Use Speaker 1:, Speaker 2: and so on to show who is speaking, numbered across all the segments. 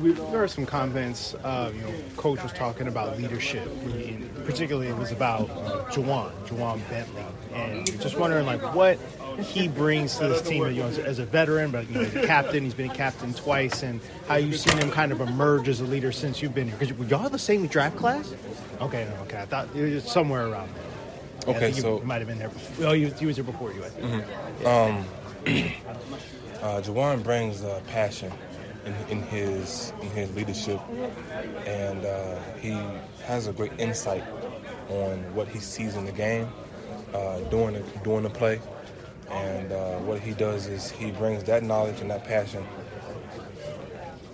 Speaker 1: We, there are some comments. Uh, you know, coach was talking about leadership. And particularly, it was about uh, Ja'Whaun, Ja'Whaun Bentley, and just wondering like what he brings to this team. You know, as, as a veteran, but you know, as a captain, he's been a captain twice, and how you've seen him kind of emerge as a leader since you've been here. Because y'all the same draft class? Okay, no, okay, I thought it was somewhere around there.
Speaker 2: Okay,
Speaker 1: yeah, you
Speaker 2: so
Speaker 1: might have been there. Before. You, you was here before you. I think.
Speaker 2: Mm-hmm. uh, Ja'Whaun brings uh, passion in, in his in his leadership, and uh, he has a great insight on what he sees in the game uh, during the, during the play, and uh, what he does is he brings that knowledge and that passion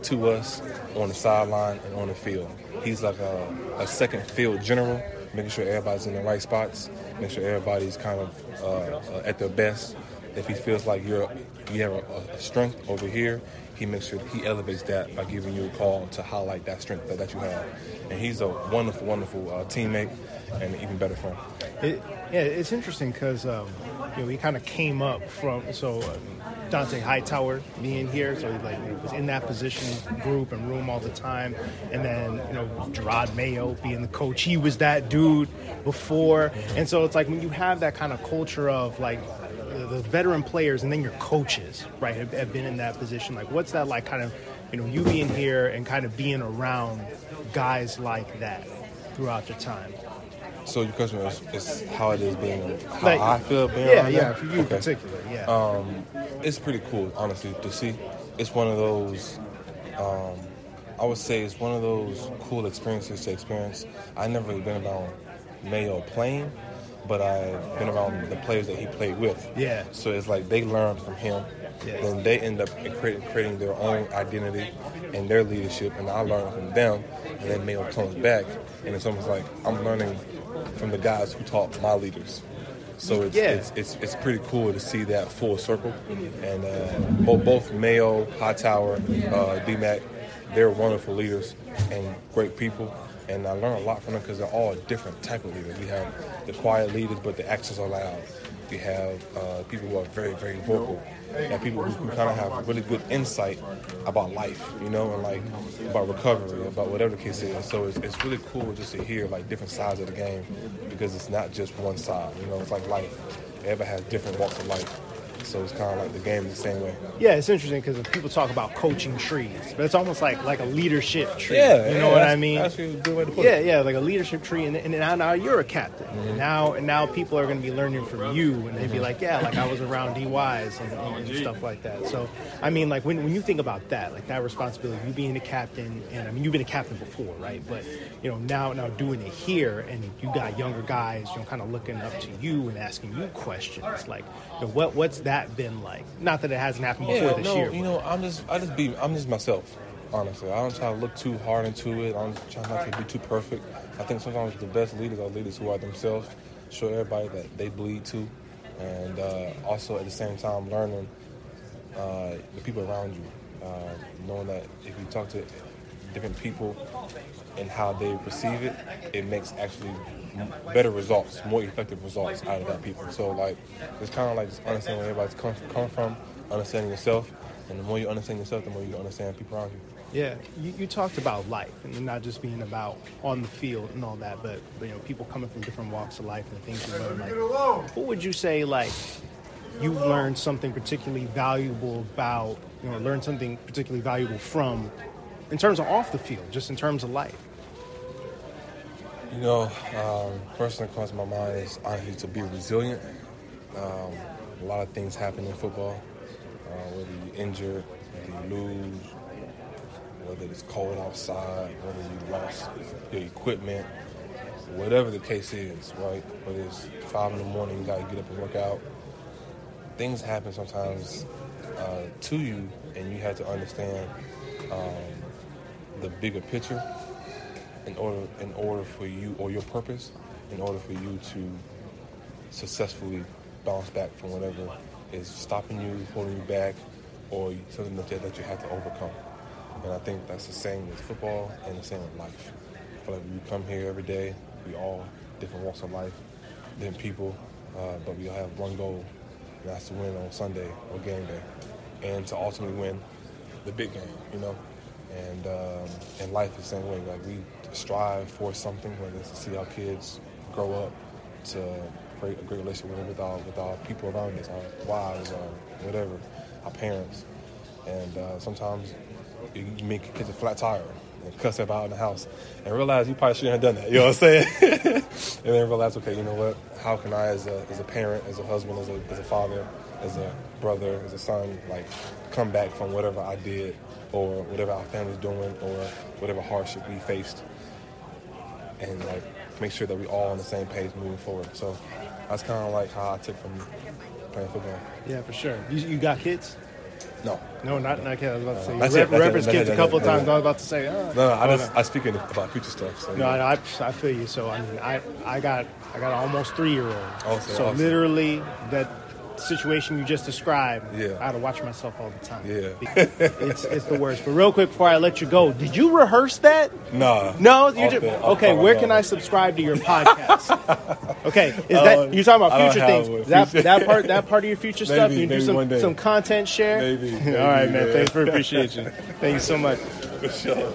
Speaker 2: to us on the sideline and on the field. He's like a, a second field general, making sure everybody's in the right spots, making sure everybody's kind of uh, uh, at their best. If he feels like you're you have a, a strength over here, he makes sure he elevates that by giving you a call to highlight that strength that, that you have. And he's a wonderful, wonderful uh, teammate and an even better friend.
Speaker 1: It, yeah, it's interesting because um, you know we kind of came up from so uh, Dont'a Hightower being here, so he like he was in that position group and room all the time, and then you know Jerod Mayo being the coach, he was that dude before, and so it's like when you have that kind of culture of like the, veteran players and then your coaches, right, have, have been in that position. Like, what's that like? Kind of, you know, you being here and kind of being around guys like that throughout your time.
Speaker 2: So your question is, is how it is being, how
Speaker 1: Like,
Speaker 2: I feel being
Speaker 1: yeah, yeah, for you in particular, yeah.
Speaker 2: Um, it's pretty cool, honestly, to see. It's one of those, um, I would say it's one of those cool experiences to experience. I never really been about Mayo playing, but I've been around the players that he played with.
Speaker 1: Yeah.
Speaker 2: So it's like they learned from him.
Speaker 1: Yeah.
Speaker 2: Then they end up creating, creating their own identity and their leadership, and I learn from them. And then Mayo comes back, and it's almost like I'm learning from the guys who taught my leaders. So it's,
Speaker 1: Yeah.
Speaker 2: it's, it's, it's pretty cool to see that full circle. And uh, both, both Mayo, Hightower, uh, DMAC, they're wonderful leaders and great people. And I learn a lot from them because they're all different type of leaders. We have the quiet leaders, but the actions are loud. We have uh, people who are very, very vocal. and people who, who kind of have really good insight about life, you know, and like about recovery, about whatever the case is. So it's, it's really cool just to hear like different sides of the game because it's not just one side, you know, it's like life. Everybody has different walks of life. So it's kind of like the game the same way.
Speaker 1: Yeah, it's interesting because people talk about coaching trees, but it's almost like like a leadership tree.
Speaker 2: Yeah,
Speaker 1: you
Speaker 2: yeah,
Speaker 1: know what I mean.
Speaker 2: that's a good way to put
Speaker 1: yeah,
Speaker 2: it.
Speaker 1: yeah, like a leadership tree, and, and now, now you're a captain.
Speaker 2: Mm-hmm.
Speaker 1: And now and now people are going to be learning from you, and they'd be like, yeah, like I was around DYs and, and, and stuff like that. So I mean, like when when you think about that, like that responsibility, you being a captain, and I mean you've been a captain before, right? But you know now now doing it here, and you got younger guys, you know, kind of looking up to you and asking you questions, like you know, what what's that been like? Not that it hasn't happened before
Speaker 2: Yeah,
Speaker 1: this
Speaker 2: no,
Speaker 1: year.
Speaker 2: you know, I'm just, I just be, I'm just myself. Honestly, I don't try to look too hard into it. I'm trying not to be too perfect. I think sometimes the best leaders are leaders who are themselves, show everybody that they bleed too, and uh, also at the same time learning uh, the people around you, uh, knowing that if you talk to different people and how they perceive it, it makes actually better results, more effective results out of that people. So like, it's kind of like just understanding where everybody's come, come from, understanding yourself, And the more you understand yourself, the more you understand people around you.
Speaker 1: Yeah, you, you talked about life and not just being about on the field and all that, but you know, people coming from different walks of life and things you learn. Like, what would you say, like, you've learned something particularly valuable about, you know, learned something particularly valuable from, in terms of off the field, just in terms of life?
Speaker 2: You know, um, first thing that comes to my mind is honestly to be resilient. Um, a lot of things happen in football, uh, whether you injure, whether you lose, whether it's cold outside, whether you lost your equipment, whatever the case is, right? Whether it's five in the morning, you got to get up and work out. Things happen sometimes uh, to you, and you have to understand um, the bigger picture in order in order for you or your purpose, in order for you to successfully bounce back from whatever is stopping you, holding you back, or something that you, that you have to overcome. And I think that's the same with football and the same with life. I feel like we come here every day. We all different walks of life, different people, uh, but we all have one goal, and that's to win on Sunday or game day, and to ultimately win the big game. You know, and um, and life is the same way. Like we strive for something, whether it's to see our kids grow up to create a great relationship with, our with our people around us, our wives, or whatever, our parents, and uh, sometimes you make kids a flat tire and cuss them out in the house and realize you probably shouldn't have done that. You know what I'm saying? and then realize, okay, you know what? How can I, as a, as a parent, as a husband, as a, as a father, as a brother, as a son, like come back from whatever I did or whatever our family's doing or whatever hardship we faced and like make sure that we all on the same page moving forward. So that's kind of like how I took from playing football.
Speaker 1: Yeah, for sure. You, you got kids?
Speaker 2: No.
Speaker 1: No, not not kids. I was about to say. You
Speaker 2: it,
Speaker 1: rep-
Speaker 2: that's
Speaker 1: reference
Speaker 2: No, no,
Speaker 1: kids a couple of times. I was about to say. Oh,
Speaker 2: No, no, I, just, I speak in about future stuff. So,
Speaker 1: No,
Speaker 2: yeah.
Speaker 1: I, I feel you. So I mean, I I got I got an almost three year old.
Speaker 2: Awesome,
Speaker 1: so
Speaker 2: awesome.
Speaker 1: literally that situation you just described.
Speaker 2: Yeah.
Speaker 1: I had to watch myself all the time.
Speaker 2: Yeah.
Speaker 1: it's it's the worst. But real quick before I let you go, did you rehearse that?
Speaker 2: Nah.
Speaker 1: No, you
Speaker 2: Off
Speaker 1: just
Speaker 2: the- off
Speaker 1: okay. Where can I subscribe to your podcast? okay, is that
Speaker 2: uh,
Speaker 1: you're talking about future things? Is that that part that part of your future stuff?
Speaker 2: Maybe-
Speaker 1: You do
Speaker 2: maybe
Speaker 1: some
Speaker 2: one day.
Speaker 1: some content share.
Speaker 2: Maybe,
Speaker 1: All right, man.
Speaker 2: yeah.
Speaker 1: Thanks for appreciation. Thank you so much.
Speaker 2: For sure.